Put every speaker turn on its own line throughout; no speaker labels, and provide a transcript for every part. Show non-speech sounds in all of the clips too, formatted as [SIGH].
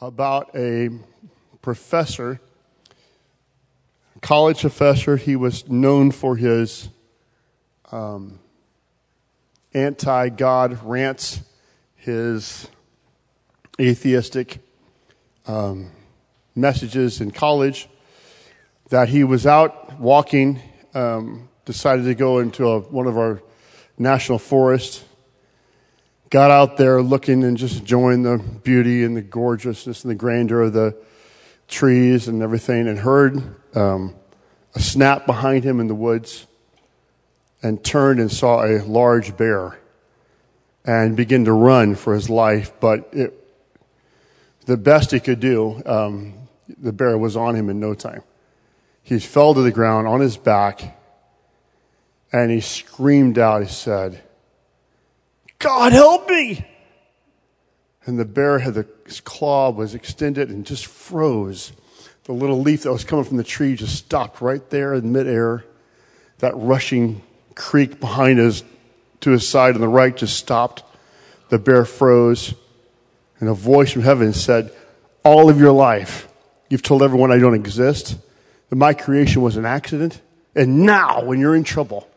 about a professor, college professor. He was known for his um, anti God rants, his atheistic um, messages in college. That he was out walking, um, decided to go into a, one of our national forests got out there looking and just enjoying the beauty and the gorgeousness and the grandeur of the trees and everything, and heard um, a snap behind him in the woods, and turned and saw a large bear, and began to run for his life. But it, the best he could do, um, the bear was on him in no time. He fell to the ground on his back, and he screamed out. He said God help me! And the bear had the, his claw was extended and just froze. The little leaf that was coming from the tree just stopped right there in midair. That rushing creek behind his, to his side on the right just stopped. The bear froze. And a voice from heaven said, All of your life, you've told everyone I don't exist, that my creation was an accident. And now, when you're in trouble,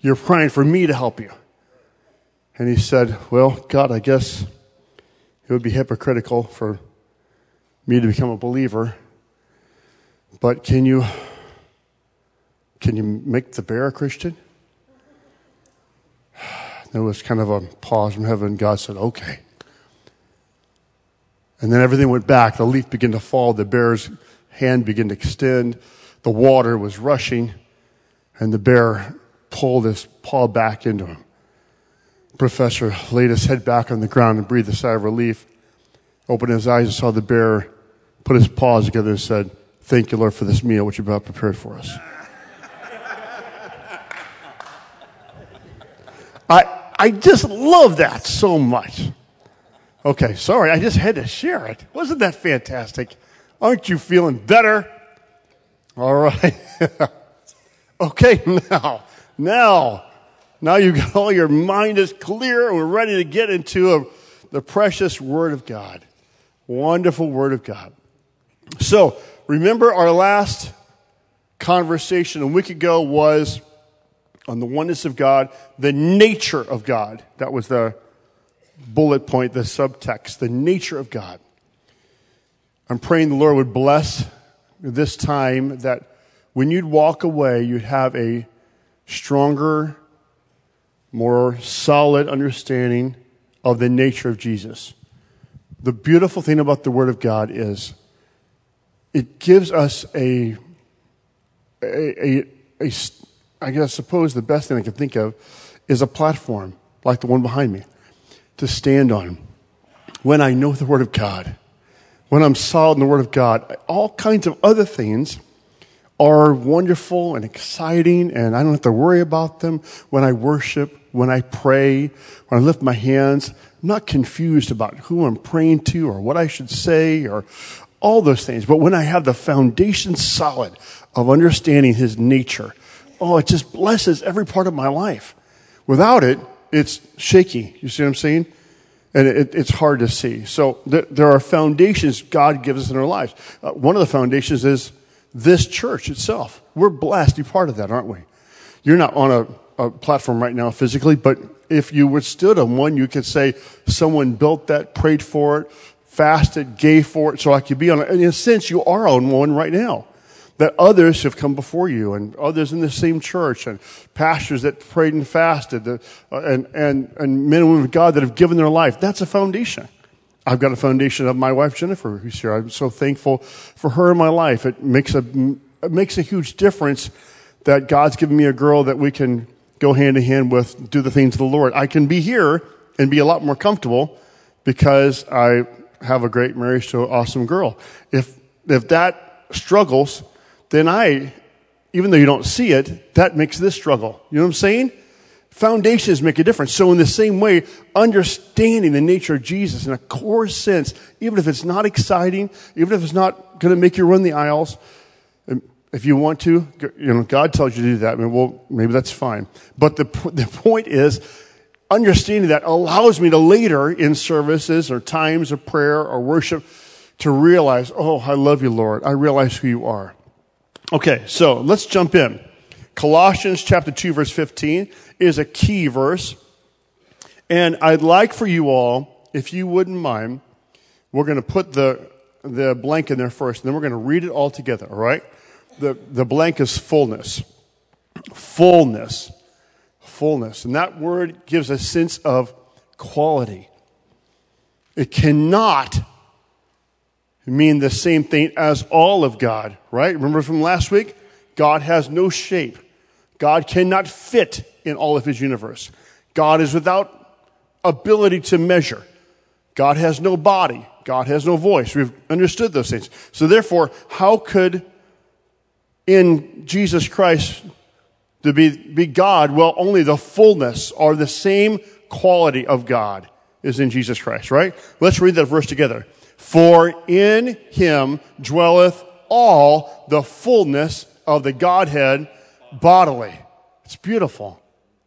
you're praying for me to help you. And he said, Well, God, I guess it would be hypocritical for me to become a believer. But can you can you make the bear a Christian? [SIGHS] There was kind of a pause from heaven. God said, Okay. And then everything went back. The leaf began to fall. The bear's hand began to extend. The water was rushing. And the bear pulled his paw back into him professor laid his head back on the ground and breathed a sigh of relief, opened his eyes and saw the bear put his paws together and said, Thank you, Lord, for this meal which you brought prepared for us. [LAUGHS] I, I just love that so much. Okay, sorry, I just had to share it. Wasn't that fantastic? Aren't you feeling better? All right. [LAUGHS] okay, [LAUGHS] now, now, now you've got all your mind is clear and we're ready to get into a, the precious Word of God. Wonderful Word of God. So, remember our last conversation a week ago was on the oneness of God, the nature of God. That was the bullet point, the subtext, the nature of God. I'm praying the Lord would bless this time that when you'd walk away, you'd have a stronger more solid understanding of the nature of Jesus. The beautiful thing about the Word of God is it gives us a, a, a, a I guess, suppose the best thing I can think of is a platform like the one behind me to stand on. When I know the Word of God, when I'm solid in the Word of God, all kinds of other things are wonderful and exciting, and I don't have to worry about them when I worship when I pray, when I lift my hands, I'm not confused about who I'm praying to or what I should say or all those things. But when I have the foundation solid of understanding His nature, oh, it just blesses every part of my life. Without it, it's shaky. You see what I'm saying? And it, it's hard to see. So th- there are foundations God gives us in our lives. Uh, one of the foundations is this church itself. We're blessed to be part of that, aren't we? You're not on a a platform right now physically, but if you withstood on one, you could say someone built that, prayed for it, fasted, gave for it, so I could be on it. In a sense, you are on one right now. That others have come before you, and others in the same church, and pastors that prayed and fasted, uh, and, and, and men and women of God that have given their life. That's a foundation. I've got a foundation of my wife Jennifer, who's here. I'm so thankful for her in my life. It makes a it makes a huge difference that God's given me a girl that we can go hand in hand with do the things of the Lord. I can be here and be a lot more comfortable because I have a great marriage to an awesome girl. If, if that struggles, then I, even though you don't see it, that makes this struggle. You know what I'm saying? Foundations make a difference. So in the same way, understanding the nature of Jesus in a core sense, even if it's not exciting, even if it's not going to make you run the aisles, if you want to, you know, God tells you to do that. I mean, well, maybe that's fine. But the, [LAUGHS] the point is, understanding that allows me to later in services or times of prayer or worship to realize, oh, I love you, Lord. I realize who you are. Okay, so let's jump in. Colossians chapter 2 verse 15 is a key verse. And I'd like for you all, if you wouldn't mind, we're going to put the, the blank in there first, and then we're going to read it all together, all right? The, the blank is fullness. Fullness. Fullness. And that word gives a sense of quality. It cannot mean the same thing as all of God, right? Remember from last week? God has no shape. God cannot fit in all of his universe. God is without ability to measure. God has no body. God has no voice. We've understood those things. So therefore, how could in Jesus Christ to be, be God? Well, only the fullness or the same quality of God is in Jesus Christ, right? Let's read that verse together. For in him dwelleth all the fullness of the Godhead bodily. It's beautiful.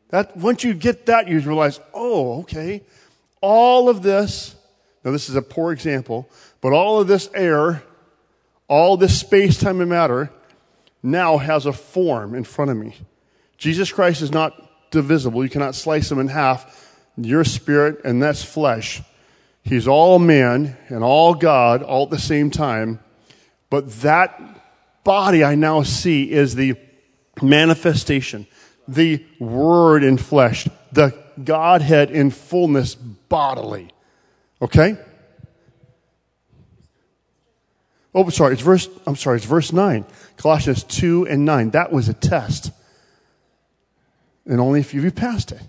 That, once you get that, you realize, oh, okay. All of this, now this is a poor example, but all of this air, all this space, time, and matter now has a form in front of me. Jesus Christ is not divisible. You cannot slice him in half. Your spirit and that's flesh. He's all man and all God all at the same time. But that body I now see is the manifestation, the word in flesh, the Godhead in fullness bodily. Okay? Oh, sorry, it's verse, I'm sorry, it's verse 9. Colossians 2 and 9. That was a test. And only if you passed it.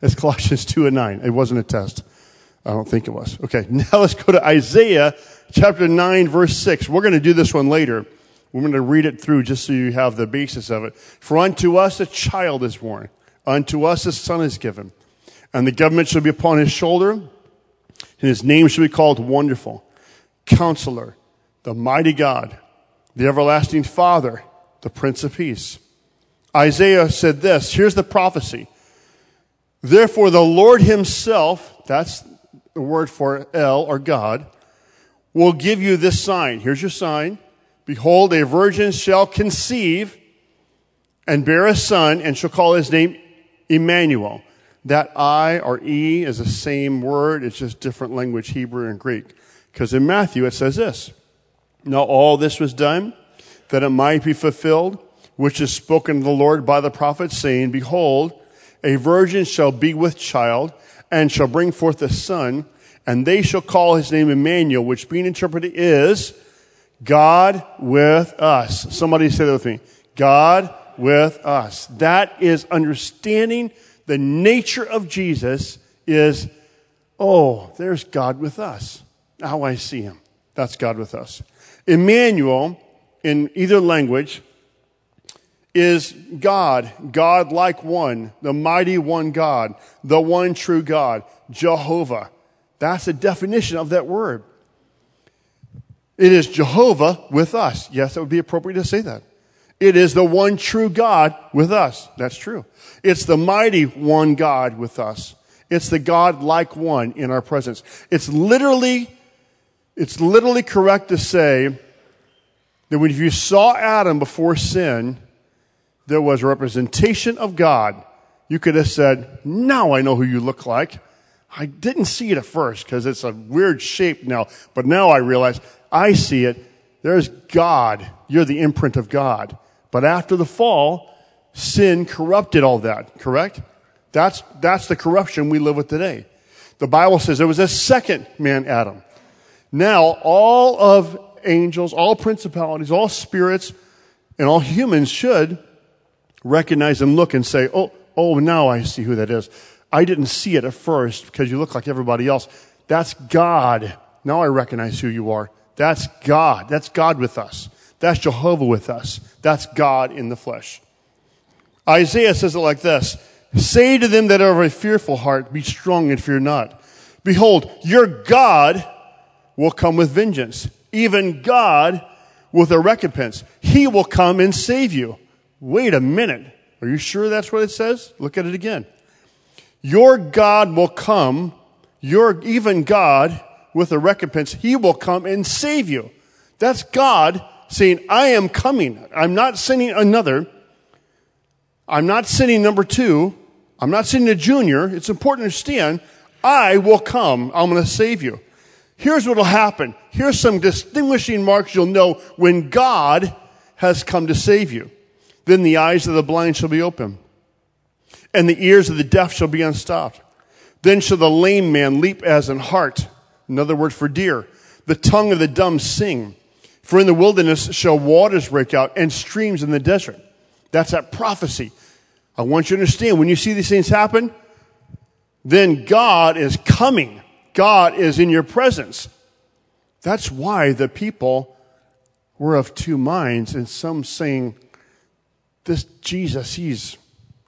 That's Colossians 2 and 9. It wasn't a test. I don't think it was. Okay, [LAUGHS] now let's go to Isaiah chapter 9, verse 6. We're going to do this one later. We're going to read it through just so you have the basis of it. For unto us a child is born, unto us a son is given, and the government shall be upon his shoulder, and his name shall be called Wonderful, Counselor, the Mighty God, the Everlasting Father, the Prince of Peace. Isaiah said this here's the prophecy. Therefore, the Lord Himself, that's the word for El or God, will give you this sign. Here's your sign. Behold, a virgin shall conceive and bear a son and shall call his name Emmanuel. That I or E is the same word. It's just different language, Hebrew and Greek. Because in Matthew it says this. Now all this was done that it might be fulfilled, which is spoken of the Lord by the prophet saying, Behold, a virgin shall be with child and shall bring forth a son, and they shall call his name Emmanuel, which being interpreted is God with us. Somebody say that with me. God with us. That is understanding the nature of Jesus is, oh, there's God with us. How I see him. That's God with us. Emmanuel, in either language, is God, God like one, the mighty one God, the one true God, Jehovah. That's the definition of that word. It is Jehovah with us. Yes, it would be appropriate to say that. It is the one true God with us. That's true. It's the mighty one God with us. It's the God like one in our presence. It's literally, it's literally correct to say that when you saw Adam before sin, there was a representation of God. You could have said, now I know who you look like. I didn't see it at first because it's a weird shape now, but now I realize I see it. There's God. You're the imprint of God. But after the fall, sin corrupted all that, correct? That's, that's the corruption we live with today. The Bible says there was a second man, Adam. Now, all of angels, all principalities, all spirits, and all humans should recognize and look and say, oh, oh, now I see who that is. I didn't see it at first because you look like everybody else. That's God. Now I recognize who you are. That's God. That's God with us. That's Jehovah with us. That's God in the flesh. Isaiah says it like this Say to them that are of a fearful heart, Be strong and fear not. Behold, your God will come with vengeance, even God with a recompense. He will come and save you. Wait a minute. Are you sure that's what it says? Look at it again. Your God will come, your even God with a recompense. He will come and save you. That's God saying, I am coming. I'm not sending another. I'm not sending number two. I'm not sending a junior. It's important to understand. I will come. I'm going to save you. Here's what will happen. Here's some distinguishing marks you'll know when God has come to save you. Then the eyes of the blind shall be open, and the ears of the deaf shall be unstopped. Then shall the lame man leap as an hart, another word for deer. The tongue of the dumb sing. For in the wilderness shall waters break out and streams in the desert. That's that prophecy. I want you to understand when you see these things happen, then God is coming. God is in your presence. That's why the people were of two minds, and some saying, This Jesus, he's,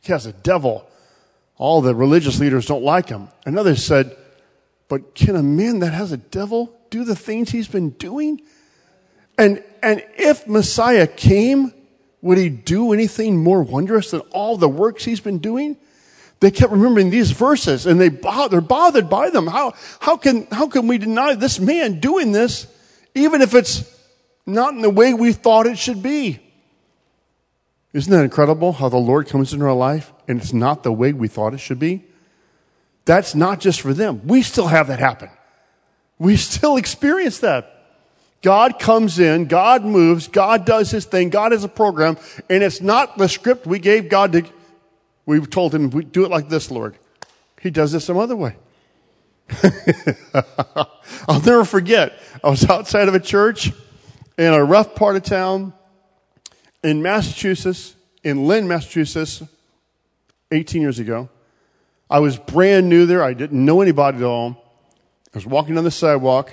he has a devil. All the religious leaders don't like him. Another said, But can a man that has a devil do the things he's been doing? And, and if Messiah came, would he do anything more wondrous than all the works he's been doing? They kept remembering these verses and they they're bothered by them. How, how, can, how can we deny this man doing this, even if it's not in the way we thought it should be? Isn't that incredible how the Lord comes into our life and it's not the way we thought it should be? That's not just for them. We still have that happen. We still experience that. God comes in, God moves, God does his thing, God has a program, and it's not the script we gave God to We've told him, we do it like this, Lord. He does it some other way. [LAUGHS] I'll never forget. I was outside of a church in a rough part of town in Massachusetts, in Lynn, Massachusetts, 18 years ago. I was brand new there. I didn't know anybody at all. I was walking on the sidewalk,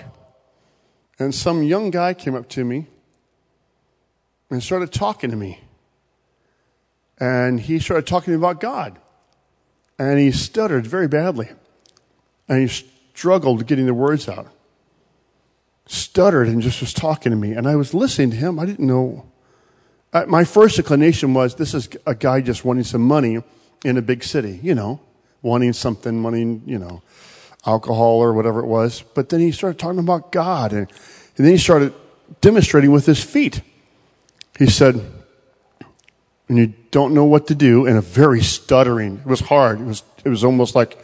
and some young guy came up to me and started talking to me. And he started talking about God. And he stuttered very badly. And he struggled getting the words out. Stuttered and just was talking to me. And I was listening to him. I didn't know. Uh, my first inclination was this is a guy just wanting some money in a big city, you know, wanting something, wanting, you know, alcohol or whatever it was. But then he started talking about God. And, and then he started demonstrating with his feet. He said, and you don't know what to do and a very stuttering. It was hard. It was, it was almost like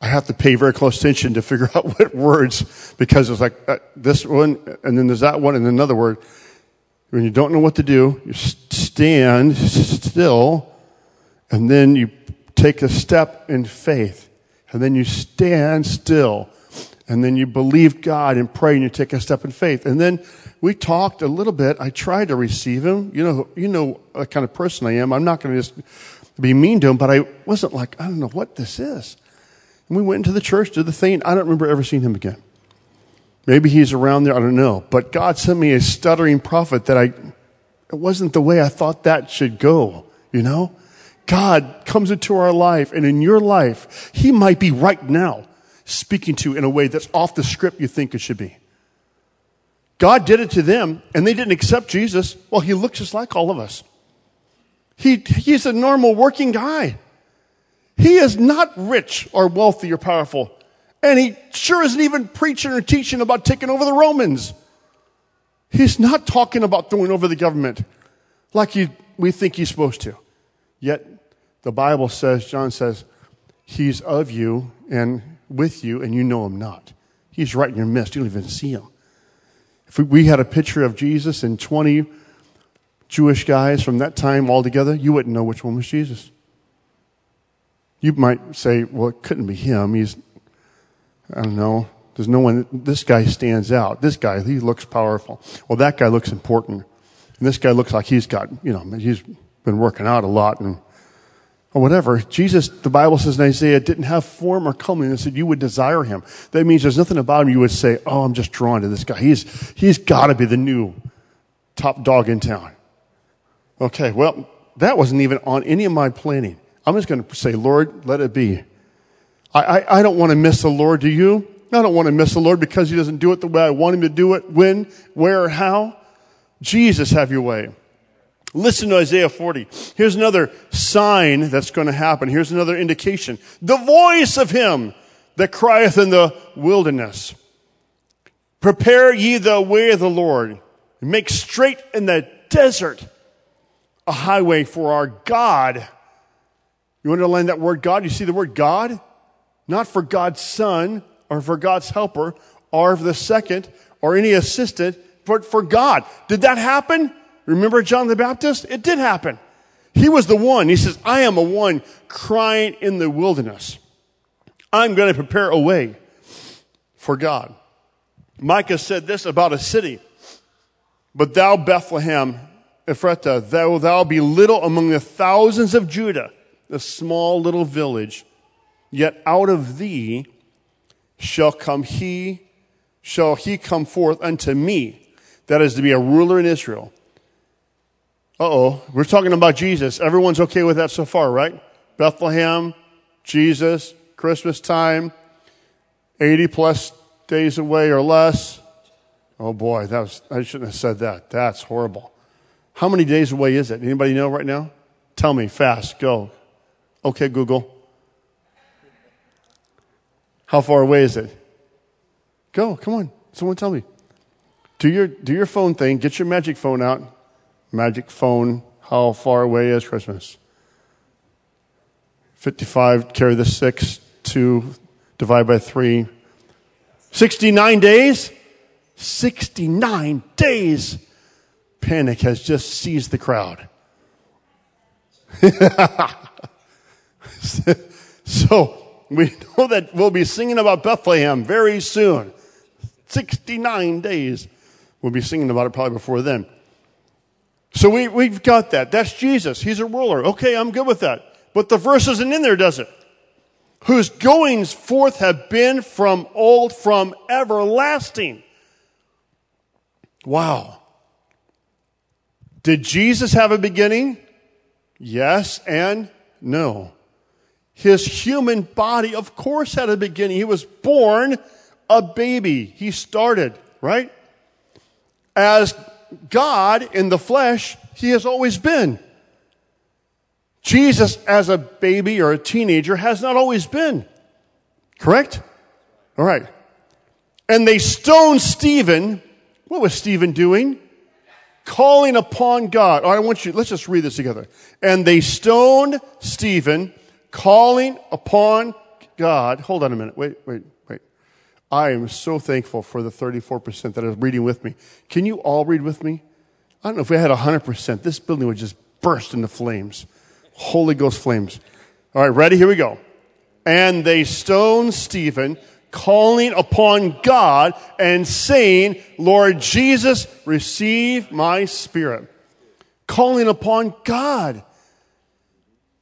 I have to pay very close attention to figure [LAUGHS] out what words because it's like uh, this one and then there's that one and another word. When you don't know what to do, you stand still and then you take a step in faith and then you stand still and then you believe God and pray and you take a step in faith and then we talked a little bit. I tried to receive him. You know, you know what kind of person I am. I'm not going to just be mean to him, but I wasn't like, I don't know what this is. And we went into the church, did the thing. I don't remember ever seeing him again. Maybe he's around there. I don't know. But God sent me a stuttering prophet that I, it wasn't the way I thought that should go, you know? God comes into our life and in your life, He might be right now speaking to you in a way that's off the script you think it should be. God did it to them, and they didn't accept Jesus. Well, he looks just like all of us. He, he's a normal working guy. He is not rich or wealthy or powerful. And he sure isn't even preaching or teaching about taking over the Romans. He's not talking about throwing over the government like he, we think he's supposed to. Yet the Bible says, John says, he's of you and with you, and you know him not. He's right in your midst. You don't even see him. We had a picture of Jesus and 20 Jewish guys from that time all together, you wouldn't know which one was Jesus. You might say, well, it couldn't be him. He's, I don't know. There's no one, this guy stands out. This guy, he looks powerful. Well, that guy looks important. And this guy looks like he's got, you know, he's been working out a lot and or whatever. Jesus, the Bible says in Isaiah, didn't have form or comeliness that said you would desire him. That means there's nothing about him you would say, oh, I'm just drawn to this guy. He's, he's got to be the new top dog in town. Okay, well, that wasn't even on any of my planning. I'm just going to say, Lord, let it be. I, I, I don't want to miss the Lord, do you? I don't want to miss the Lord because he doesn't do it the way I want him to do it, when, where, how. Jesus, have your way. Listen to Isaiah 40. Here's another sign that's going to happen. Here's another indication. The voice of him that crieth in the wilderness. Prepare ye the way of the Lord. Make straight in the desert a highway for our God. You want to underline that word God? You see the word God? Not for God's Son or for God's helper or for the second or any assistant, but for God. Did that happen? Remember John the Baptist? It did happen. He was the one. He says, I am a one crying in the wilderness. I'm going to prepare a way for God. Micah said this about a city. But thou, Bethlehem, Ephrathah, thou, thou be little among the thousands of Judah, a small little village. Yet out of thee shall come he, shall he come forth unto me, that is to be a ruler in Israel. Oh, we're talking about Jesus. Everyone's okay with that so far, right? Bethlehem, Jesus, Christmas time, 80 plus days away or less. Oh boy, that was, I shouldn't have said that. That's horrible. How many days away is it? Anybody know right now? Tell me fast, go. Okay, Google. How far away is it? Go, come on. Someone tell me. Do your, do your phone thing. Get your magic phone out. Magic phone. How far away is Christmas? 55, carry the 6, 2, divide by 3. 69 days? 69 days. Panic has just seized the crowd. [LAUGHS] so, we know that we'll be singing about Bethlehem very soon. 69 days. We'll be singing about it probably before then. So we, we've got that. That's Jesus. He's a ruler. Okay, I'm good with that. But the verse isn't in there, does it? Whose goings forth have been from old, from everlasting. Wow. Did Jesus have a beginning? Yes and no. His human body, of course, had a beginning. He was born a baby. He started, right? As God in the flesh, he has always been. Jesus, as a baby or a teenager, has not always been. Correct? All right. And they stoned Stephen what was Stephen doing? Calling upon God. All right, I want you, let's just read this together. And they stoned Stephen, calling upon God. Hold on a minute. Wait, wait. I am so thankful for the 34% that are reading with me. Can you all read with me? I don't know if we had 100%, this building would just burst into flames. Holy Ghost flames. All right, ready? Here we go. And they stoned Stephen, calling upon God and saying, Lord Jesus, receive my spirit. Calling upon God.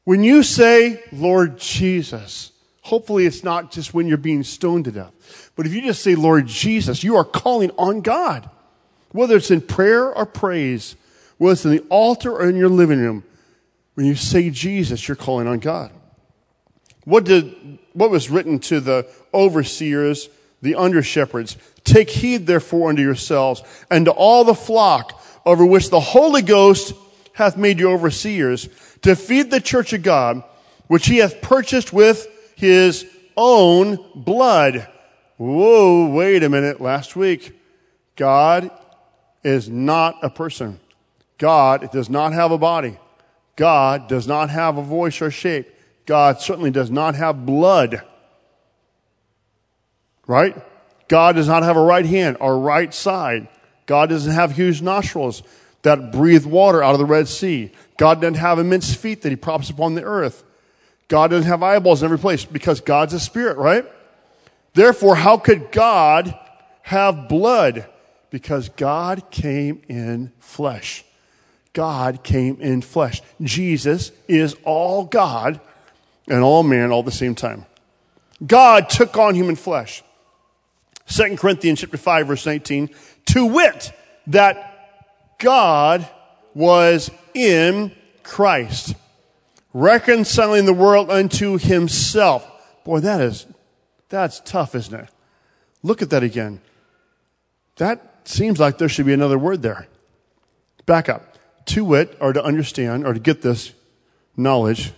When you say, Lord Jesus, hopefully it's not just when you're being stoned to death, but if you just say, Lord Jesus, you are calling on God. Whether it's in prayer or praise, whether it's in the altar or in your living room, when you say Jesus, you're calling on God. What did, what was written to the overseers, the under shepherds? Take heed therefore unto yourselves and to all the flock over which the Holy Ghost hath made you overseers to feed the church of God, which he hath purchased with his own blood. Whoa, wait a minute. Last week, God is not a person. God does not have a body. God does not have a voice or shape. God certainly does not have blood. Right? God does not have a right hand or right side. God doesn't have huge nostrils that breathe water out of the Red Sea. God doesn't have immense feet that he props upon the earth. God doesn't have eyeballs in every place because God's a spirit, right? Therefore, how could God have blood? Because God came in flesh. God came in flesh. Jesus is all God and all man all at the same time. God took on human flesh. 2 Corinthians chapter 5 verse 19, to wit that God was in Christ, reconciling the world unto himself. Boy, that is, that's tough, isn't it? Look at that again. That seems like there should be another word there. Back up. To wit, or to understand, or to get this knowledge,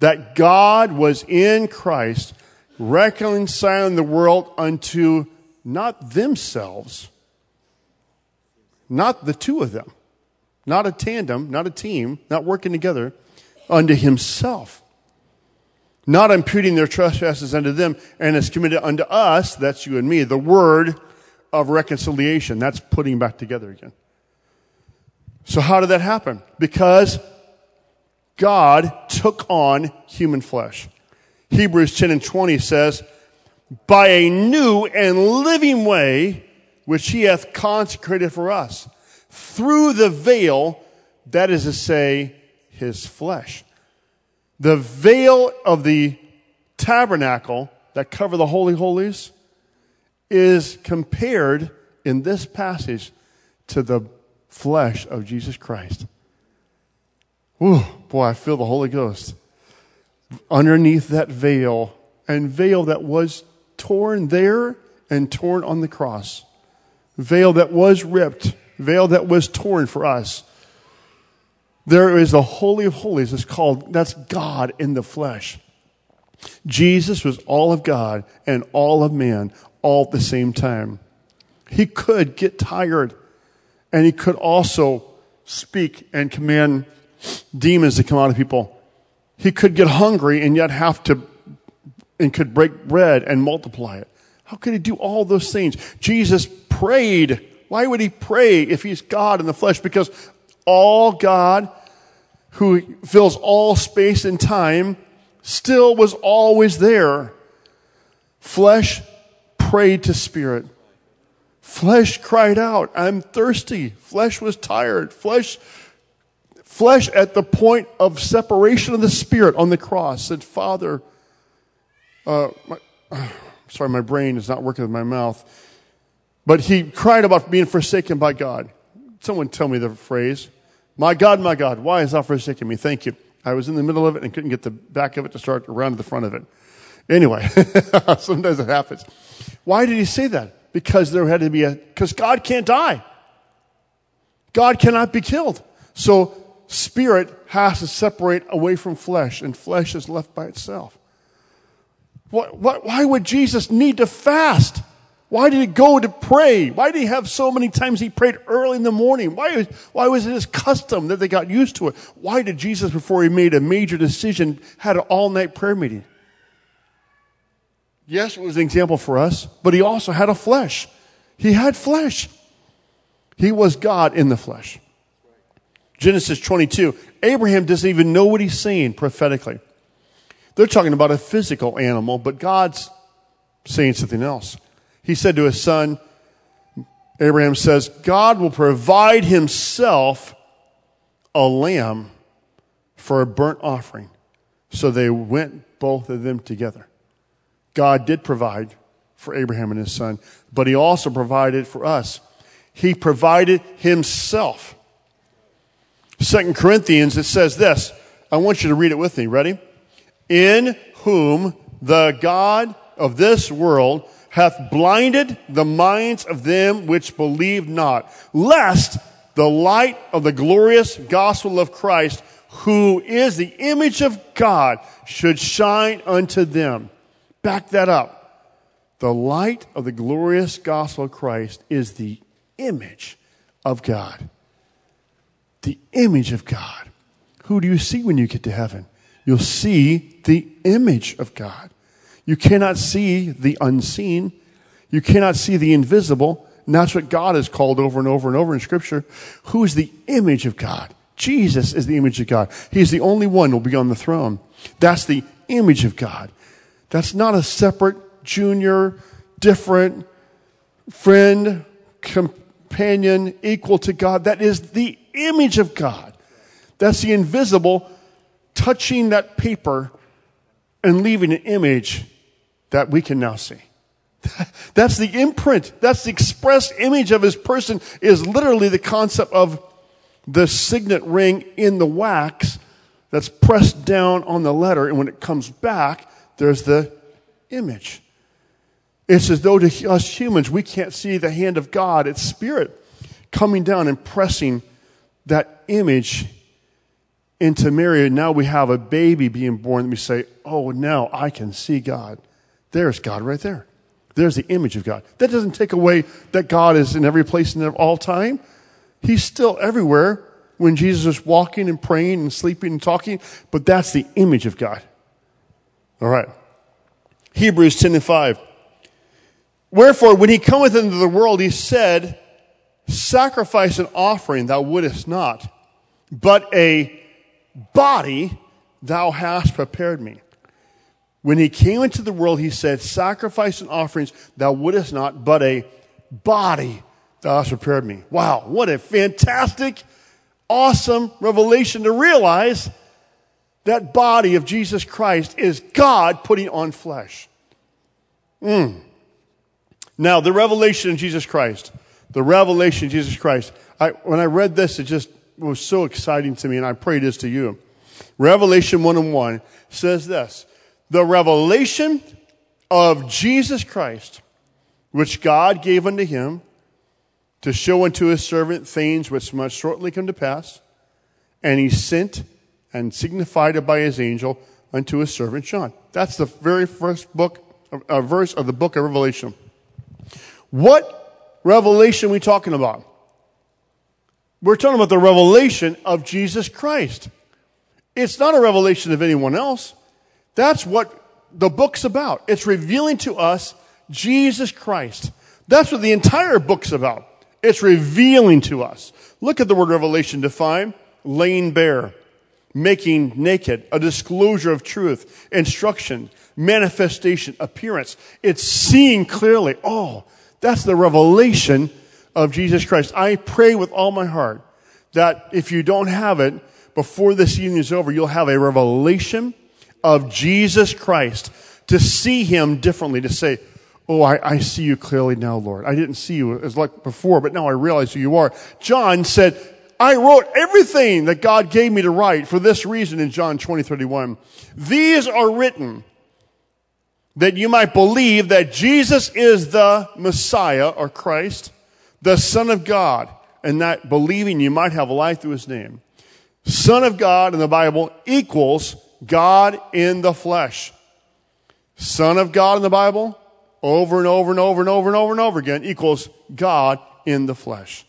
that God was in Christ reconciling the world unto not themselves, not the two of them, not a tandem, not a team, not working together, unto himself, not imputing their trespasses unto them, and has committed unto us, that's you and me, the word of reconciliation. That's putting back together again. So how did that happen? Because God took on human flesh. Hebrews 10 and 20 says, by a new and living way which he hath consecrated for us through the veil, that is to say, his flesh. The veil of the tabernacle that cover the holy holies is compared in this passage to the flesh of Jesus Christ. Whew, boy, I feel the Holy Ghost. Underneath that veil, and veil that was torn there and torn on the cross, veil that was ripped, veil that was torn for us. There is the Holy of Holies. It's called, that's God in the flesh. Jesus was all of God and all of man all at the same time. He could get tired and he could also speak and command demons to come out of people. He could get hungry and yet have to, and could break bread and multiply it. How could he do all those things? Jesus prayed. Why would he pray if he's God in the flesh? Because all God, who fills all space and time, still was always there. Flesh prayed to spirit. Flesh cried out, I'm thirsty. Flesh was tired. Flesh flesh at the point of separation of the spirit on the cross said, Father, uh, my, [SIGHS] sorry, my brain is not working with my mouth. But he cried about being forsaken by God. Someone tell me the phrase. My God, my God, why has thou forsaken me? Thank you. I was in the middle of it and couldn't get the back of it to start around the front of it. Anyway, [LAUGHS] sometimes it happens. Why did he say that? Because there had to be a, because God can't die. God cannot be killed. So spirit has to separate away from flesh, and flesh is left by itself. What, what, why would Jesus need to fast? Why did he go to pray? Why did he have so many times he prayed early in the morning? Why, why was it his custom that they got used to it? Why did Jesus, before he made a major decision, had an all night prayer meeting? Yes, it was an example for us, but he also had a flesh. He had flesh. He was God in the flesh. Genesis 22. Abraham doesn't even know what he's saying prophetically. They're talking about a physical animal, but God's saying something else. He said to his son, Abraham says, God will provide himself a lamb for a burnt offering. So they went both of them together. God did provide for Abraham and his son, but he also provided for us. He provided himself. Second Corinthians, it says this. I want you to read it with me. Ready? In whom the God of this world hath blinded the minds of them which believe not, lest the light of the glorious gospel of Christ, who is the image of God, should shine unto them. Back that up. The light of the glorious gospel of Christ is the image of God the image of God. Who do you see when you get to heaven? You'll see the image of God. You cannot see the unseen. You cannot see the invisible. And that's what God is called over and over and over in Scripture. Who is the image of God? Jesus is the image of God. He's the only one who will be on the throne. That's the image of God. That's not a separate, junior, different friend, companion, equal to God. That is the image of God. That's the invisible touching that paper and leaving an image that we can now see. [LAUGHS] That's the imprint. That's the express image of his person is literally the concept of the signet ring in the wax that's pressed down on the letter. And when it comes back, there's the image. It's as though to us humans, we can't see the hand of God. It's spirit coming down and pressing that image into Mary, and now we have a baby being born, and we say, Oh, now I can see God. There's God right there. There's the image of God. That doesn't take away that God is in every place and all time. He's still everywhere when Jesus was walking and praying and sleeping and talking, but that's the image of God. All right. Hebrews 10 and 5. Wherefore, when he cometh into the world, he said, Sacrifice and offering thou wouldest not, but a body thou hast prepared me. When he came into the world, he said, Sacrifice and offerings thou wouldest not, but a body thou hast prepared me. Wow, what a fantastic, awesome revelation to realize that body of Jesus Christ is God putting on flesh. Mm. Now, the revelation of Jesus Christ, the revelation of Jesus Christ. I, when I read this, it just was so exciting to me, and I pray this to you. Revelation 1 and 1 says this The revelation of Jesus Christ, which God gave unto him to show unto his servant things which must shortly come to pass, and he sent and signified it by his angel unto his servant John. That's the very first book, uh, verse of the book of Revelation. What revelation are we talking about? We're talking about the revelation of Jesus Christ. It's not a revelation of anyone else. That's what the book's about. It's revealing to us Jesus Christ. That's what the entire book's about. It's revealing to us. Look at the word revelation defined laying bare, making naked, a disclosure of truth, instruction, manifestation, appearance. It's seeing clearly. Oh, that's the revelation of Jesus Christ. I pray with all my heart that if you don't have it, before this evening is over, you'll have a revelation of Jesus Christ to see him differently, to say, Oh, I, I, see you clearly now, Lord. I didn't see you as like before, but now I realize who you are. John said, I wrote everything that God gave me to write for this reason in John 20, 31. These are written that you might believe that Jesus is the Messiah or Christ, the Son of God, and that believing you might have life through his name. Son of God in the Bible equals God in the flesh. Son of God in the Bible, over and over and over and over and over and over again, equals God in the flesh.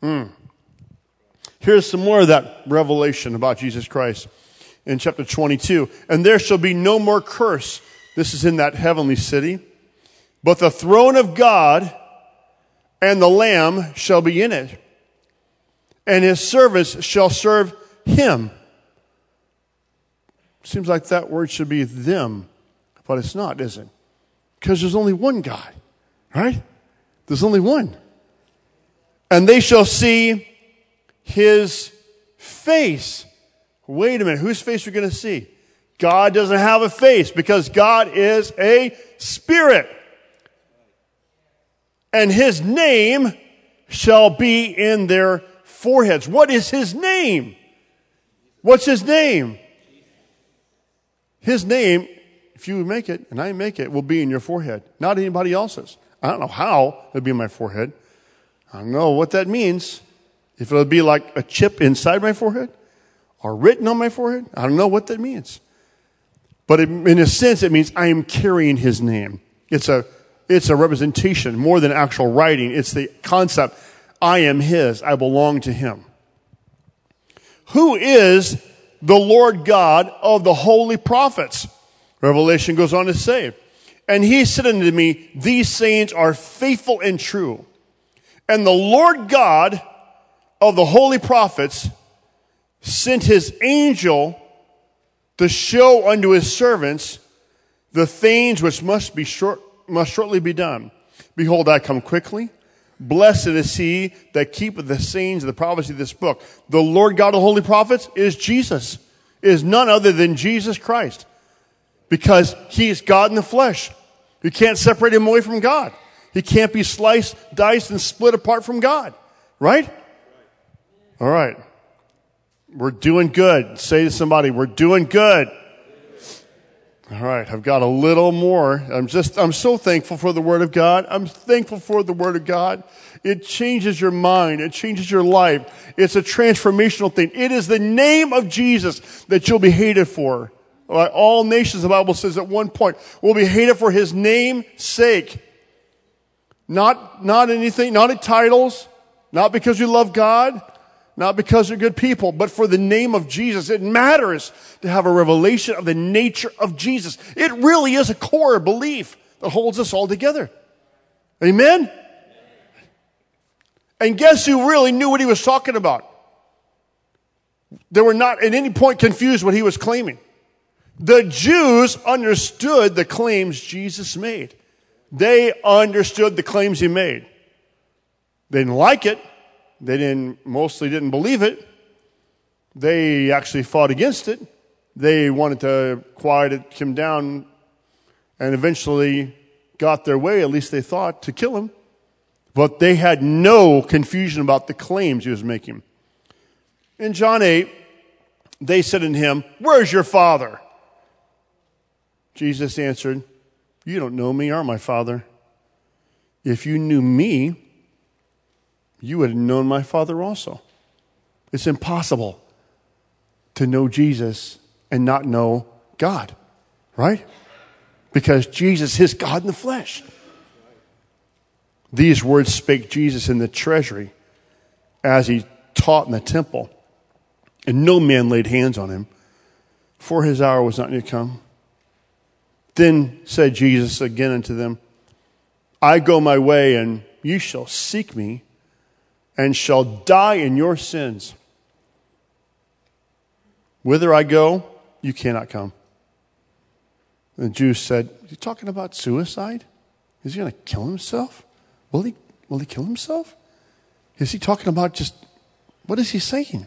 Hmm. Here's some more of that revelation about Jesus Christ in chapter 22. And there shall be no more curse this is in that heavenly city. But the throne of God and the Lamb shall be in it, and his servants shall serve him. Seems like that word should be them, but it's not, is it? Because there's only one God, right? There's only one. And they shall see his face. Wait a minute, whose face are we going to see? God doesn't have a face because God is a spirit. And his name shall be in their foreheads. What is his name? What's his name? His name, if you make it and I make it, will be in your forehead, not anybody else's. I don't know how it'll be in my forehead. I don't know what that means. If it'll be like a chip inside my forehead or written on my forehead, I don't know what that means. But in a sense, it means I am carrying his name. It's a, it's a representation more than actual writing. It's the concept I am his, I belong to him. Who is the Lord God of the holy prophets? Revelation goes on to say, And he said unto me, These sayings are faithful and true. And the Lord God of the holy prophets sent his angel to show unto his servants the things which must be short, must shortly be done. Behold, I come quickly. Blessed is he that keepeth the sayings of the prophecy of this book. The Lord God of holy prophets is Jesus, is none other than Jesus Christ. Because he is God in the flesh. You can't separate him away from God. He can't be sliced, diced, and split apart from God. Right? All right. We're doing good. Say to somebody, we're doing good. All right, I've got a little more. I'm just, I'm so thankful for the Word of God. I'm thankful for the Word of God. It changes your mind. It changes your life. It's a transformational thing. It is the name of Jesus that you'll be hated for. All nations, the Bible says at one point, will be hated for his name's sake. Not, not anything, not in titles, not because you love God, not because they're good people, but for the name of Jesus. It matters to have a revelation of the nature of Jesus. It really is a core belief that holds us all together. Amen? And guess who really knew what he was talking about? They were not at any point confused what he was claiming. The Jews understood the claims Jesus made. They understood the claims he made. They didn't like it. They didn't, mostly didn't believe it. They actually fought against it. They wanted to quiet him down and eventually got their way, at least they thought, to kill him. But they had no confusion about the claims he was making. In John 8, they said unto him, Where's your father? Jesus answered, You don't know me or my father. If you knew me, you would have known my father also. It's impossible to know Jesus and not know God, right? Because Jesus is God in the flesh. These words spake Jesus in the treasury as he taught in the temple, and no man laid hands on him, for his hour was not yet come. Then said Jesus again unto them, I go my way, and you shall seek me, and shall die in your sins. Whither I go, you cannot come. The Jews said, you talking about suicide? Is he going to kill himself? Will he, will he kill himself? Is he talking about just, what is he saying?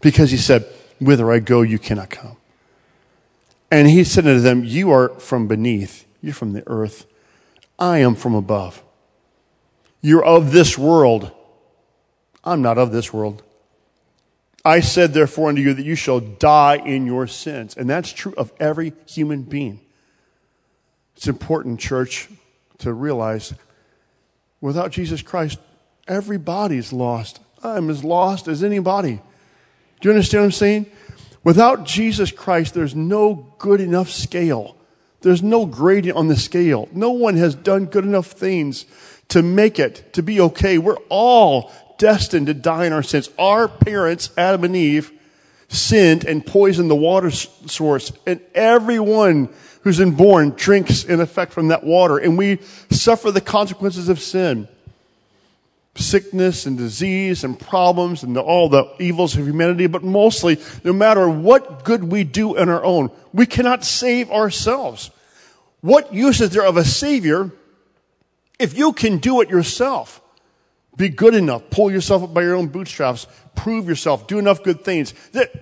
Because he said, Whither I go, you cannot come. And he said unto them, You are from beneath, you're from the earth. I am from above. You're of this world. I'm not of this world. I said, therefore, unto you that you shall die in your sins. And that's true of every human being. It's important, church, to realize without Jesus Christ, everybody's lost. I'm as lost as anybody. Do you understand what I'm saying? Without Jesus Christ, there's no good enough scale. There's no gradient on the scale. No one has done good enough things to make it, to be okay. We're all destined to die in our sins. Our parents, Adam and Eve, sinned and poisoned the water source, and everyone who's been born drinks in effect from that water, and we suffer the consequences of sin. Sickness and disease and problems and all the evils of humanity, but mostly, no matter what good we do in our own, we cannot save ourselves. What use is there of a Savior if you can do it yourself? Be good enough. Pull yourself up by your own bootstraps. Prove yourself. Do enough good things.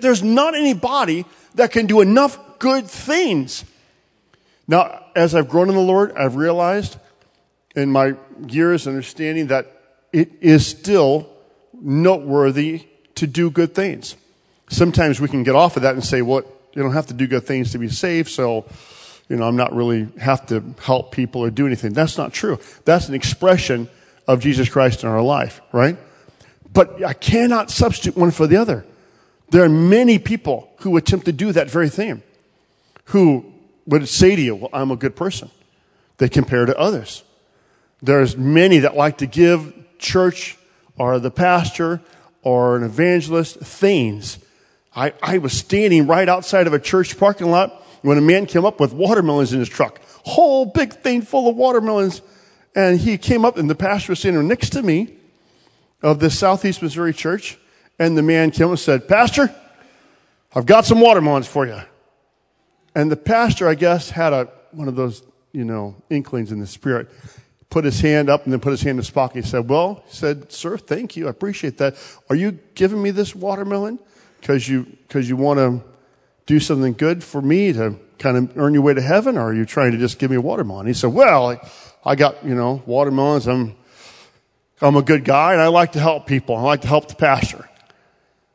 There's not anybody that can do enough good things. Now, as I've grown in the Lord, I've realized in my years understanding that it is still noteworthy to do good things. Sometimes we can get off of that and say, well, you don't have to do good things to be saved, so, you know, I'm not really have to help people or do anything. That's not true. That's an expression of Jesus Christ in our life, right? But I cannot substitute one for the other. There are many people who attempt to do that very thing, who would say to you, well, I'm a good person. They compare to others. There's many that like to give church or the pastor or an evangelist things. I, I was standing right outside of a church parking lot when a man came up with watermelons in his truck. Whole big thing full of watermelons. And he came up, and the pastor was standing next to me of the Southeast Missouri church. And the man came and said, Pastor, I've got some watermelons for you. And the pastor, I guess, had a, one of those, you know, inklings in the spirit. Put his hand up and then put his hand in his pocket. He said, Well, he said, Sir, thank you. I appreciate that. Are you giving me this watermelon because you, cause you want to do something good for me to kind of earn your way to heaven? Or are you trying to just give me a watermelon? He said, Well, I got, you know, watermelons. I'm, I'm a good guy and I like to help people. I like to help the pastor.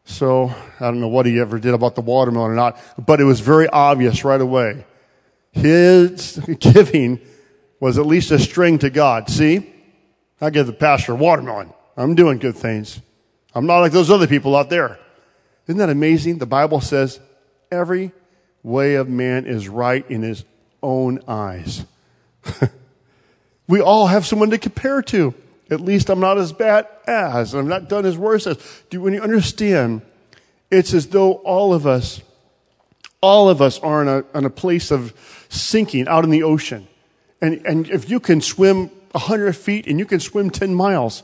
So I don't know what he ever did about the watermelon or not, but it was very obvious right away. His [LAUGHS] giving was at least a string to God. See, I give the pastor a watermelon. I'm doing good things. I'm not like those other people out there. Isn't that amazing? The Bible says every way of man is right in his own eyes. [LAUGHS] we all have someone to compare to. At least I'm not as bad as, I'm not done as worse as. Do when you understand, it's as though all of us, all of us are in a, in a place of sinking out in the ocean. And, and if you can swim 100 feet and you can swim 10 miles,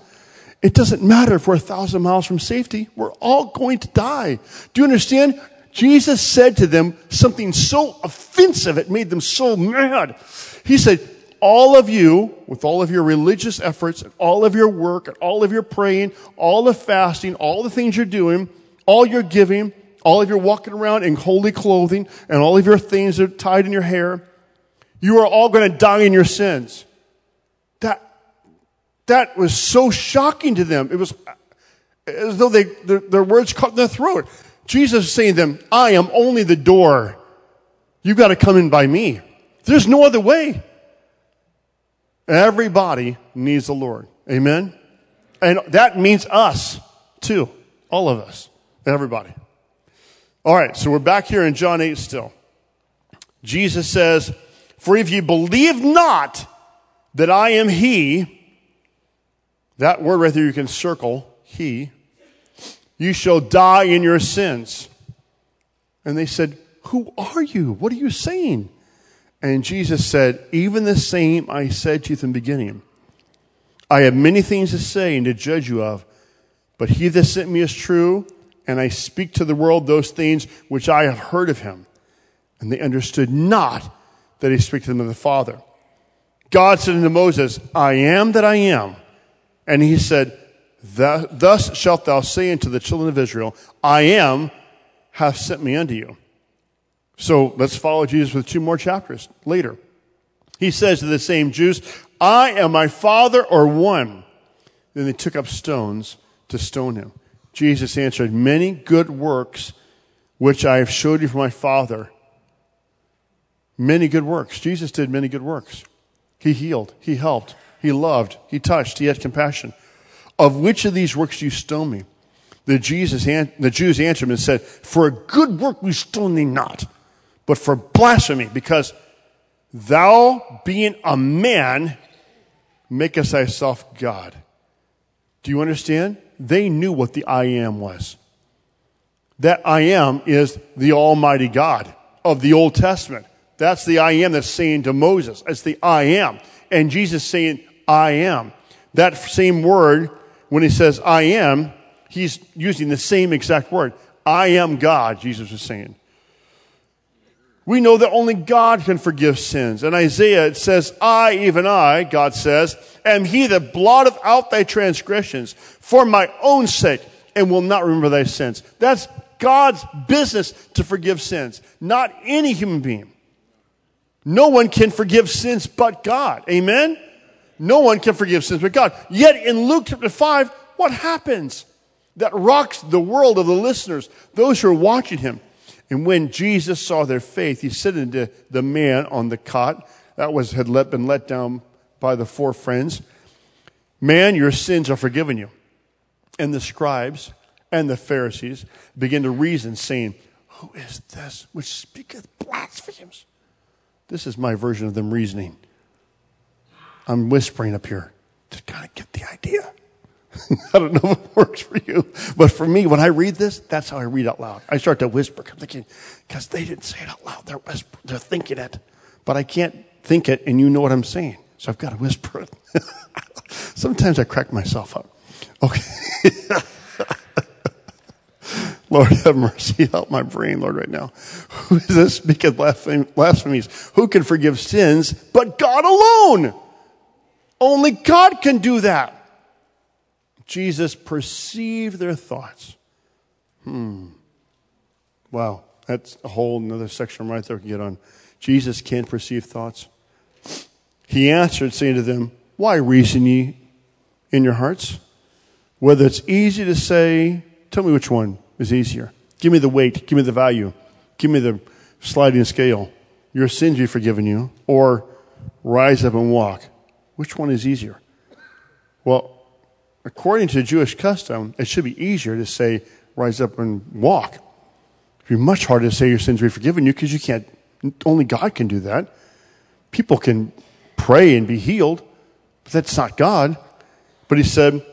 it doesn't matter if we're a thousand miles from safety. We're all going to die. Do you understand? Jesus said to them something so offensive, it made them so mad. He said, all of you, with all of your religious efforts, and all of your work, and all of your praying, all the fasting, all the things you're doing, all your giving, all of your walking around in holy clothing, and all of your things that are tied in your hair, you are all going to die in your sins. That, that was so shocking to them. It was as though they, their, their words in their throat. Jesus is saying to them, I am only the door. You've got to come in by me. There's no other way. Everybody needs the Lord. Amen? And that means us, too. All of us. Everybody. All right, so we're back here in John 8 still. Jesus says, For if you believe not that I am He, that word right there you can circle, He, you shall die in your sins. And they said, Who are you? What are you saying? And Jesus said, Even the same I said to you from the beginning. I have many things to say and to judge you of, but he that sent me is true, and I speak to the world those things which I have heard of him. And they understood not that he spake to them of the Father. God said unto Moses, I am that I am. And he said, Thus shalt thou say unto the children of Israel, I am, hath sent me unto you. So let's follow Jesus with two more chapters later. He says to the same Jews, I am my Father or one. Then they took up stones to stone him. Jesus answered, Many good works which I have showed you from my Father. Many good works. Jesus did many good works. He healed, he helped, he loved, he touched, he had compassion. Of which of these works do you stone me? The, Jesus, the Jews answered him and said, For a good work we stone thee not but for blasphemy, because thou, being a man, makest thyself God. Do you understand? They knew what the I am was. That I am is the Almighty God of the Old Testament. That's the I am that's saying to Moses. It's the I am. And Jesus saying, I am. That same word, when he says I am, he's using the same exact word. I am God, Jesus was saying. We know that only God can forgive sins. In Isaiah, it says, I, even I, God says, am he that blotteth out thy transgressions for my own sake and will not remember thy sins. That's God's business to forgive sins, not any human being. No one can forgive sins but God. Amen? No one can forgive sins but God. Yet in Luke chapter 5, what happens? That rocks the world of the listeners, those who are watching him. And when Jesus saw their faith, he said unto the man on the cot that was had let, been let down by the four friends, Man, your sins are forgiven you. And the scribes and the Pharisees began to reason, saying, Who is this which speaketh blasphemies? This is my version of them reasoning. I'm whispering up here to kind of get the idea. [LAUGHS] I don't know if it works for you, but for me, when I read this, that's how I read out loud. I start to whisper. I'm thinking, because they didn't say it out loud. They're, whisper, they're thinking it, but I can't think it, and you know what I'm saying. So I've got to whisper it. [LAUGHS] Sometimes I crack myself up. Okay. [LAUGHS] Lord have mercy. Help my brain, Lord, right now. Who is this speaking blasphemies? Who can forgive sins but God alone? Only God can do that. Jesus perceived their thoughts. Hmm. Wow. That's a whole another section right there we can get on. Jesus can't perceive thoughts. He answered, saying to them, Why reason ye in your hearts? Whether it's easy to say, tell me which one is easier. Give me the weight, give me the value, give me the sliding scale. Your sins be forgiven you, or rise up and walk. Which one is easier? Well, according to Jewish custom, it should be easier to say, rise up and walk. It'd be much harder to say your sins be forgiven you because you can't, only God can do that. People can pray and be healed, but that's not God. But he said,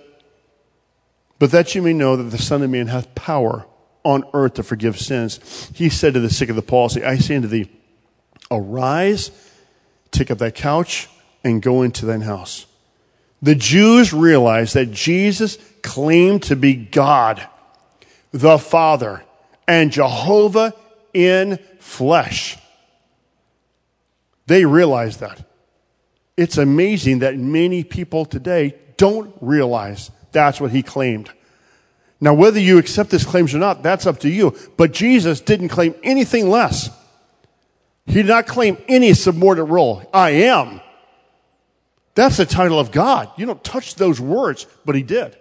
But that you may know that the Son of Man hath power on earth to forgive sins. He said to the sick of the palsy, I say unto thee, Arise, take up thy couch, and go into thine house. The Jews realized that Jesus claimed to be God, the Father, and Jehovah in flesh. They realized that. It's amazing that many people today don't realize that's what he claimed. Now, whether you accept his claims or not, that's up to you. But Jesus didn't claim anything less. He did not claim any subordinate role. I am. That's the title of God. You don't touch those words, but he did.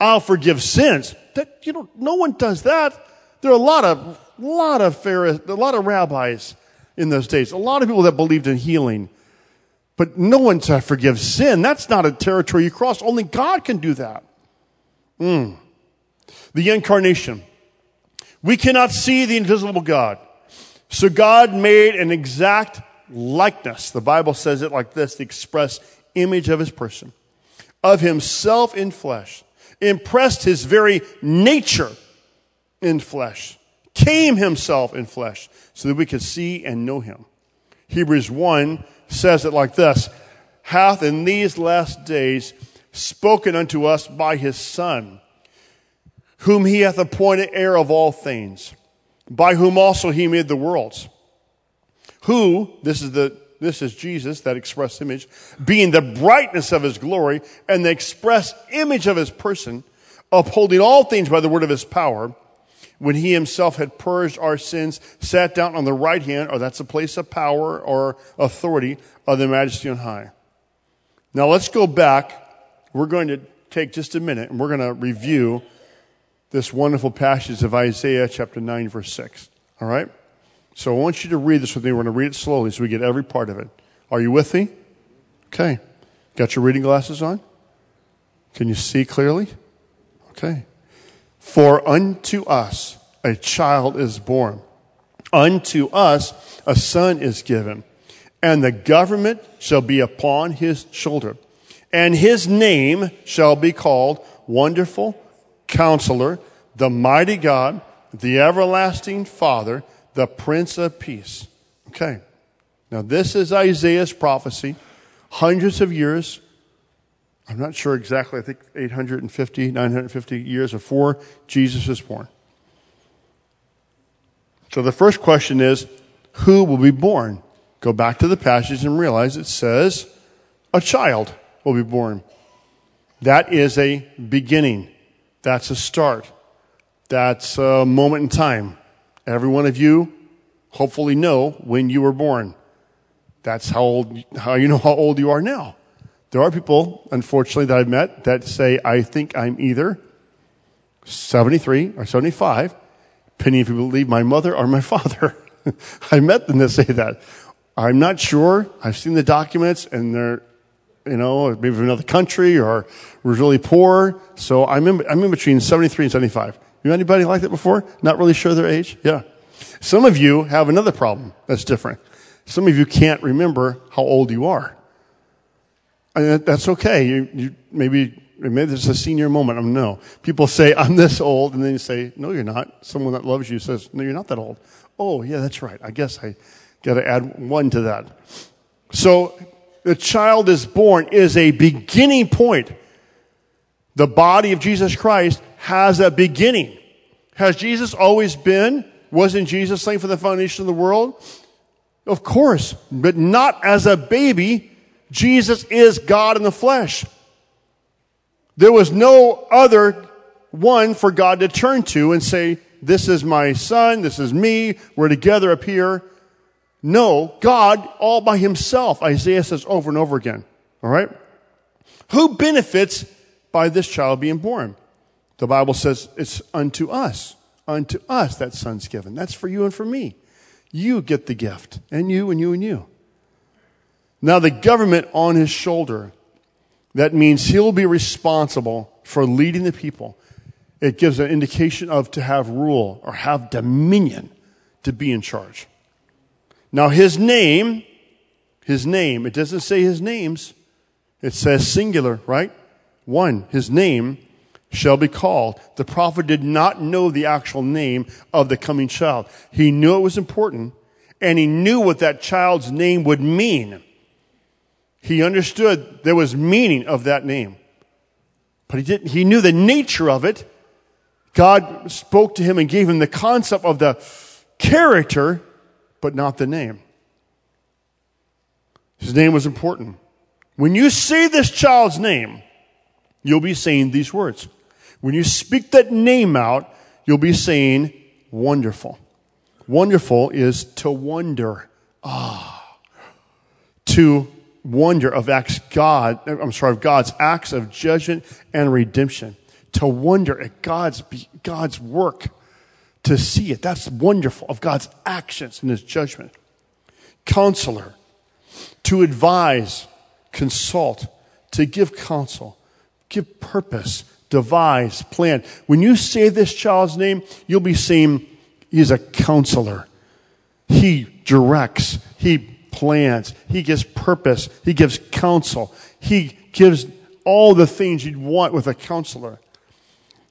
I'll forgive sins. That, you know, no one does that. There are a lot of, lot of Pharisees, a lot of rabbis in those days, a lot of people that believed in healing. But no one to forgive sin. That's not a territory you cross. Only God can do that. Mm. The incarnation. We cannot see the invisible God. So God made an exact likeness. The Bible says it like this the express image of his person, of himself in flesh, impressed his very nature in flesh, came himself in flesh so that we could see and know him. Hebrews 1 says it like this hath in these last days spoken unto us by his Son, whom he hath appointed heir of all things, by whom also he made the worlds who, this is the, this is Jesus, that express image, being the brightness of his glory and the express image of his person, upholding all things by the word of his power, when he himself had purged our sins, sat down on the right hand, or that's a place of power or authority of the majesty on high. Now let's go back. We're going to take just a minute and we're going to review this wonderful passage of Isaiah chapter 9 verse 6. All right? So I want you to read this with me. We're going to read it slowly so we get every part of it. Are you with me? Okay. Got your reading glasses on? Can you see clearly? Okay. For unto us a child is born, unto us a son is given, and the government shall be upon his shoulder. And his name shall be called Wonderful Counselor, the Mighty God, the Everlasting Father, the Prince of Peace. Okay. Now, this is Isaiah's prophecy, hundreds of years. I'm not sure exactly, I think 850, 950 years before Jesus was born. So the first question is who will be born? Go back to the passage and realize it says a child will be born. That is a beginning. That's a start. That's a moment in time. Every one of you hopefully know when you were born. That's how old, how you know how old you are now. There are people, unfortunately, that I've met that say, I think I'm either 73 or 75, depending if you believe my mother or my [LAUGHS] father. I met them that say that. I'm not sure. I've seen the documents and they're, you know, maybe from another country or was really poor. So I'm in, I'm in between 73 and 75. You anybody like that before? Not really sure their age? Yeah. Some of you have another problem that's different. Some of you can't remember how old you are. And that's okay. You, you maybe maybe there's a senior moment. I don't know. People say, I'm this old, and then you say, No, you're not. Someone that loves you says, No, you're not that old. Oh, yeah, that's right. I guess I got to add one to that. So the child is born is a beginning point. The body of Jesus Christ has a beginning. Has Jesus always been wasn't Jesus slain for the foundation of the world? Of course, but not as a baby. Jesus is God in the flesh. There was no other one for God to turn to and say, this is my son, this is me, we're together up here. No, God all by himself, Isaiah says over and over again. All right? Who benefits by this child being born? The Bible says it's unto us unto us that son's given. That's for you and for me. You get the gift, and you and you and you. Now, the government on his shoulder, that means he'll be responsible for leading the people. It gives an indication of to have rule or have dominion, to be in charge. Now, his name, his name, it doesn't say his names. It says singular, right? One, his name shall be called. The prophet did not know the actual name of the coming child. He knew it was important and he knew what that child's name would mean. He understood there was meaning of that name. But he didn't, he knew the nature of it. God spoke to him and gave him the concept of the character, but not the name. His name was important. When you say this child's name, you'll be saying these words. When you speak that name out, you'll be saying wonderful. Wonderful is to wonder. Ah. To wonder of acts God, I'm sorry, of God's acts of judgment and redemption. To wonder at God's, God's work. To see it. That's wonderful of God's actions and his judgment. Counselor. To advise, consult, to give counsel, give purpose, devise, plan. When you say this child's name, you'll be saying, He's a counselor. He directs. He plans. He gives purpose. He gives counsel. He gives all the things you'd want with a counselor.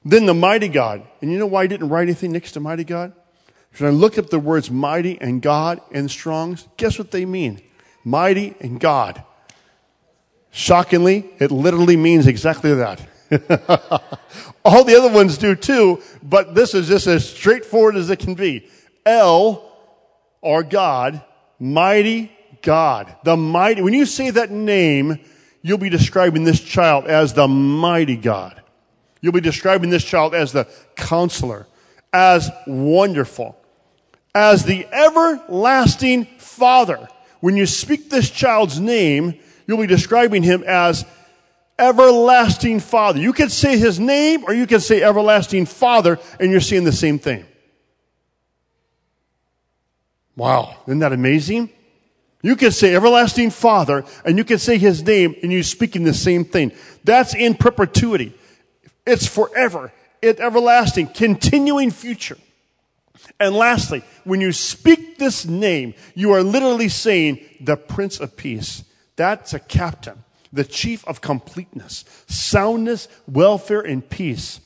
Then the mighty God. And you know why I didn't write anything next to mighty God? When I look up the words mighty and God and Strong's, guess what they mean? Mighty and God. Shockingly, it literally means exactly that. [LAUGHS] All the other ones do too, but this is just as straightforward as it can be. El, or God, mighty God. The mighty, when you say that name, you'll be describing this child as the mighty God. You'll be describing this child as the counselor, as wonderful, as the everlasting father. When you speak this child's name, you'll be describing him as everlasting Father. You can say his name or you can say everlasting Father and you're seeing the same thing. Wow. Isn't that amazing? You can say everlasting Father and you can say his name and you're speaking the same thing. That's in perpetuity. It's forever. It's everlasting, continuing future. And lastly, when you speak this name, you are literally saying the Prince of Peace. That's a captain the chief of completeness, soundness, welfare, and peace.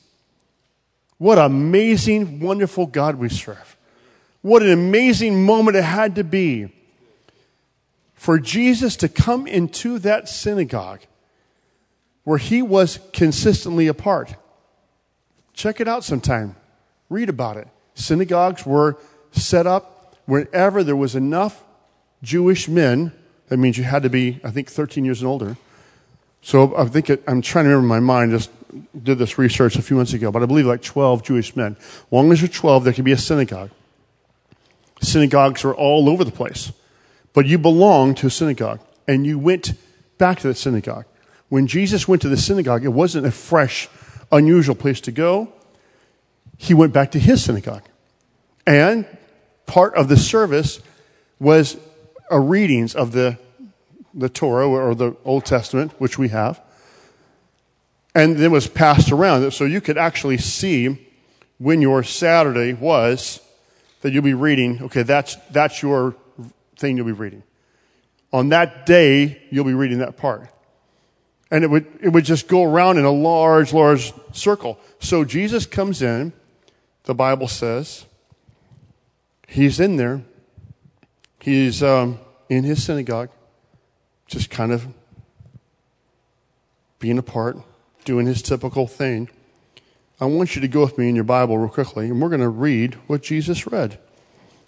What amazing, wonderful God we serve. What an amazing moment it had to be for Jesus to come into that synagogue where he was consistently apart. Check it out sometime. Read about it. Synagogues were set up whenever there was enough Jewish men. That means you had to be, I think, 13 years and older so I think it, I'm trying to remember my mind. Just did this research a few months ago, but I believe like 12 Jewish men. As long as you're 12, there can be a synagogue. Synagogues are all over the place, but you belong to a synagogue, and you went back to the synagogue. When Jesus went to the synagogue, it wasn't a fresh, unusual place to go. He went back to his synagogue, and part of the service was a readings of the the Torah or the Old Testament, which we have, and it was passed around. So you could actually see when your Saturday was that you'll be reading, okay, that's, that's your thing you'll be reading. On that day, you'll be reading that part. And it would, it would just go around in a large, large circle. So Jesus comes in, the Bible says, he's in there, he's um, in his synagogue, just kind of being a part, doing his typical thing. I want you to go with me in your Bible real quickly, and we're going to read what Jesus read.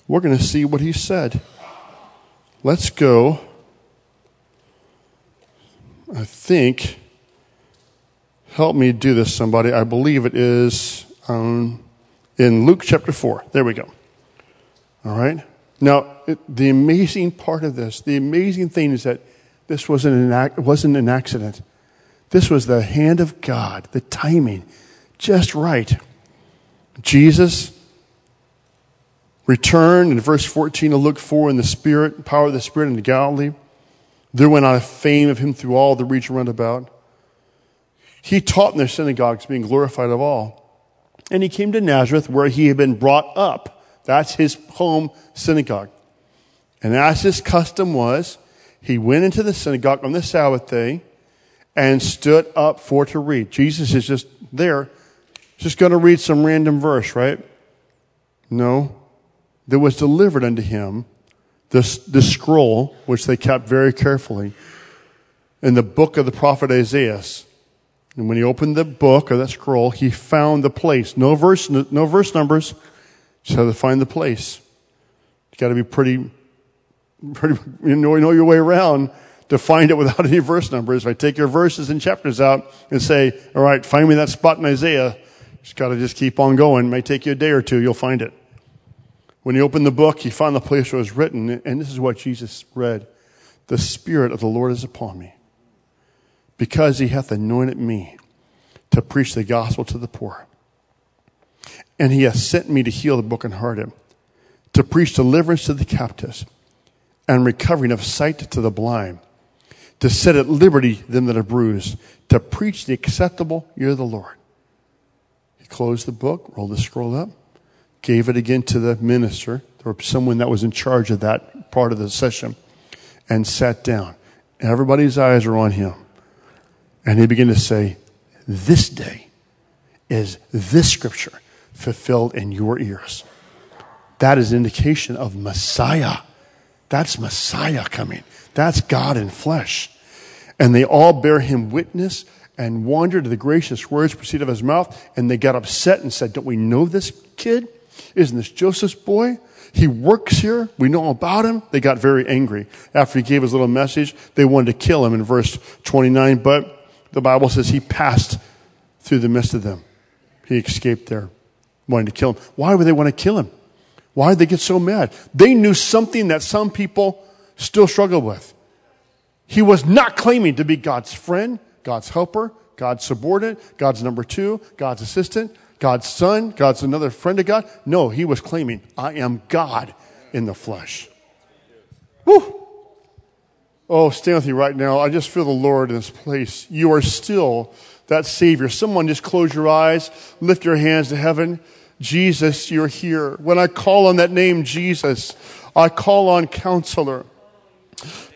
We're going to see what he said. Let's go. I think, help me do this, somebody. I believe it is um, in Luke chapter 4. There we go. All right. Now, it, the amazing part of this, the amazing thing is that this wasn't an, wasn't an accident. This was the hand of God, the timing, just right. Jesus returned in verse 14 to look for in the Spirit, power of the Spirit in Galilee. There went out a fame of him through all the region round about. He taught in their synagogues, being glorified of all. And he came to Nazareth where he had been brought up. That's his home synagogue. And as his custom was, he went into the synagogue on the Sabbath day and stood up for to read. Jesus is just there, just going to read some random verse, right? No. There was delivered unto him this, this scroll, which they kept very carefully, in the book of the prophet Isaiah. And when he opened the book or that scroll, he found the place. No verse, no verse numbers. Just had to find the place. You got to be pretty, pretty, you know, know your way around to find it without [LAUGHS] any verse numbers. I take your verses and chapters out and say, all right, find me that spot in Isaiah, just got to just keep on going. It may take you a day or two. You'll find it. When he opened the book, he found the place where it was written, and this is what Jesus read. The Spirit of the Lord is upon me because he hath anointed me to preach the gospel to the poor. And he hath sent me to heal the brokenhearted, to preach deliverance to the captives, and recovering of sight to the blind, to set at liberty them that are bruised, to preach the acceptable year of the Lord. He closed the book, rolled the scroll up, gave it again to the minister, or someone that was in charge of that part of the session, and sat down. Everybody's eyes are on him. And he began to say, This day is this scripture fulfilled in your ears. That is indication of Messiah. That's Messiah coming. That's God in flesh. And they all bear him witness and wondered at the gracious words proceed of his mouth. And they got upset and said, Don't we know this kid? Isn't this Joseph's boy? He works here. We know about him. They got very angry. After he gave his little message, they wanted to kill him in verse 29. But the Bible says he passed through the midst of them. He escaped there, wanting to kill him. Why would they want to kill him? Why did they get so mad? They knew something that some people still struggle with. He was not claiming to be God's friend, God's helper, God's subordinate, God's number two, God's assistant, God's son, God's another friend of God. No, he was claiming, I am God in the flesh. Woo! Oh, stand with me right now. I just feel the Lord in this place. You are still that Savior. Someone just close your eyes, lift your hands to heaven. Jesus, you're here. When I call on that name, Jesus, I call on counselor.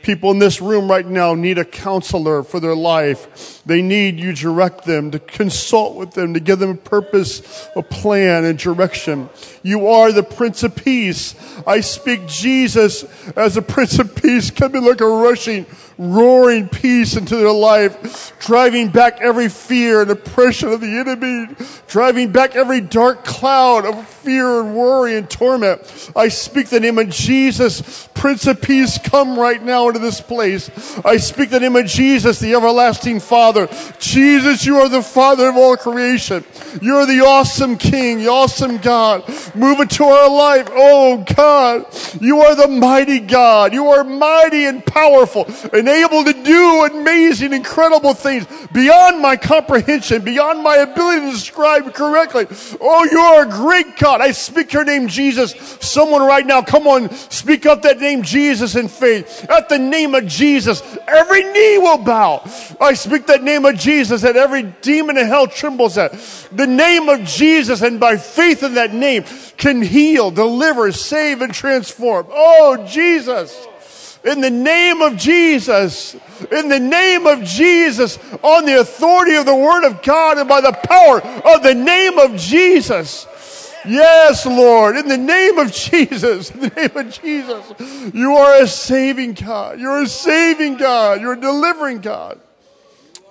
People in this room right now need a counselor for their life. They need you to direct them, to consult with them, to give them a purpose, a plan, and direction. You are the Prince of Peace. I speak Jesus as a Prince of Peace coming like a rushing, roaring peace into their life, driving back every fear and oppression of the enemy, driving back every dark cloud of fear and worry and torment. I speak the name of Jesus, Prince of Peace, come right now into this place. I speak the name of Jesus, the everlasting Father. Jesus, you are the Father of all creation. You're the awesome King, the awesome God. Move into our life. Oh God, you are the mighty God. You are mighty and powerful and able to do amazing, incredible things beyond my comprehension, beyond my ability to describe correctly. Oh, you are a great God. I speak your name, Jesus. Someone right now, come on, speak up that name, Jesus, in faith. At the name of Jesus, every knee will bow. I speak that name of Jesus that every demon in hell trembles at. The name of Jesus, and by faith in that name, can heal, deliver, save, and transform. Oh, Jesus. In the name of Jesus, in the name of Jesus, on the authority of the Word of God and by the power of the name of Jesus. Yes, Lord, in the name of Jesus, in the name of Jesus, you are a saving God. You're a saving God. You're a delivering God.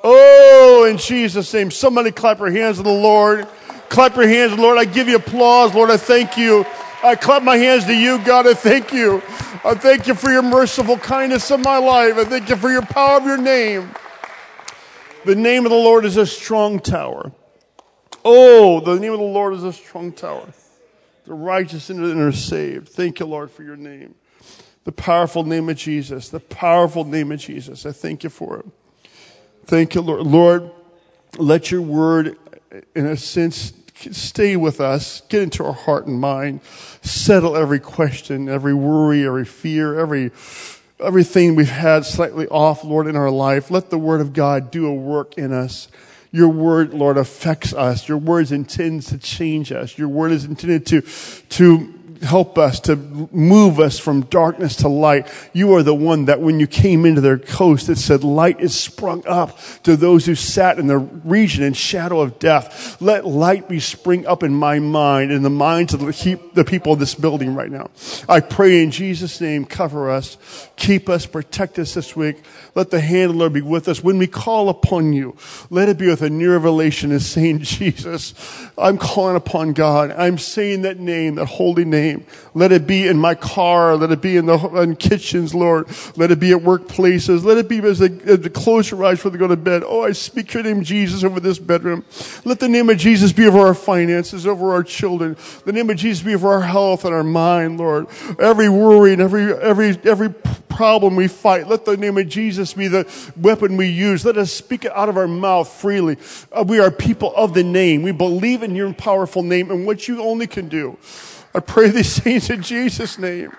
Oh, in Jesus' name, somebody clap your hands to the Lord. Clap your hands, Lord. I give you applause. Lord, I thank you. I clap my hands to you, God. I thank you. I thank you for your merciful kindness in my life. I thank you for your power of your name. The name of the Lord is a strong tower. Oh, the name of the Lord is a strong tower. The righteous and are saved. Thank you, Lord, for your name. The powerful name of Jesus. The powerful name of Jesus. I thank you for it. Thank you, Lord. Lord, let your word, in a sense, stay with us, get into our heart and mind, settle every question, every worry, every fear, every everything we've had slightly off, Lord, in our life. Let the word of God do a work in us. Your word, Lord, affects us. Your word is intended to change us. Your word is intended to, to help us, to move us from darkness to light. You are the one that when you came into their coast, it said light is sprung up to those who sat in the region in shadow of death. Let light be spring up in my mind, in the minds of the, people of this building right now. I pray in Jesus' name, cover us, keep us, protect us this week. Let the hand of Lord be with us. When we call upon you, let it be with a new revelation as saying, [LAUGHS] Jesus, I'm calling upon God. I'm saying that name, that holy name name. Let it be in my car. Let it be in the in kitchens, Lord. Let it be at workplaces. Let it be as they, as they close your eyes before they go to bed. Oh, I speak your name, Jesus, over this bedroom. Let the name of Jesus be over our finances, over our children. The name of Jesus be over our health and our mind, Lord. Every worry and every, every, every problem we fight, let the name of Jesus be the weapon we use. Let us speak it out of our mouth freely. Uh, we are people of the name. We believe in your powerful name and what you only can do. I pray these [LAUGHS] things in Jesus' name.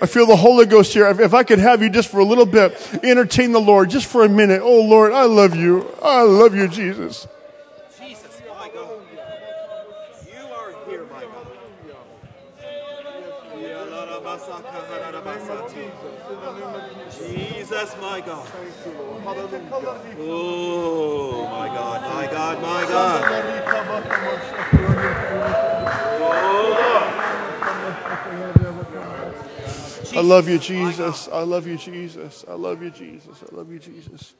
I feel the Holy Ghost here. If I could have you just for a little bit, entertain the Lord just for a minute. Oh Lord, I love you. I love you, Jesus. I love you, Jesus. I love you, Jesus. I love you, Jesus. I love you, Jesus.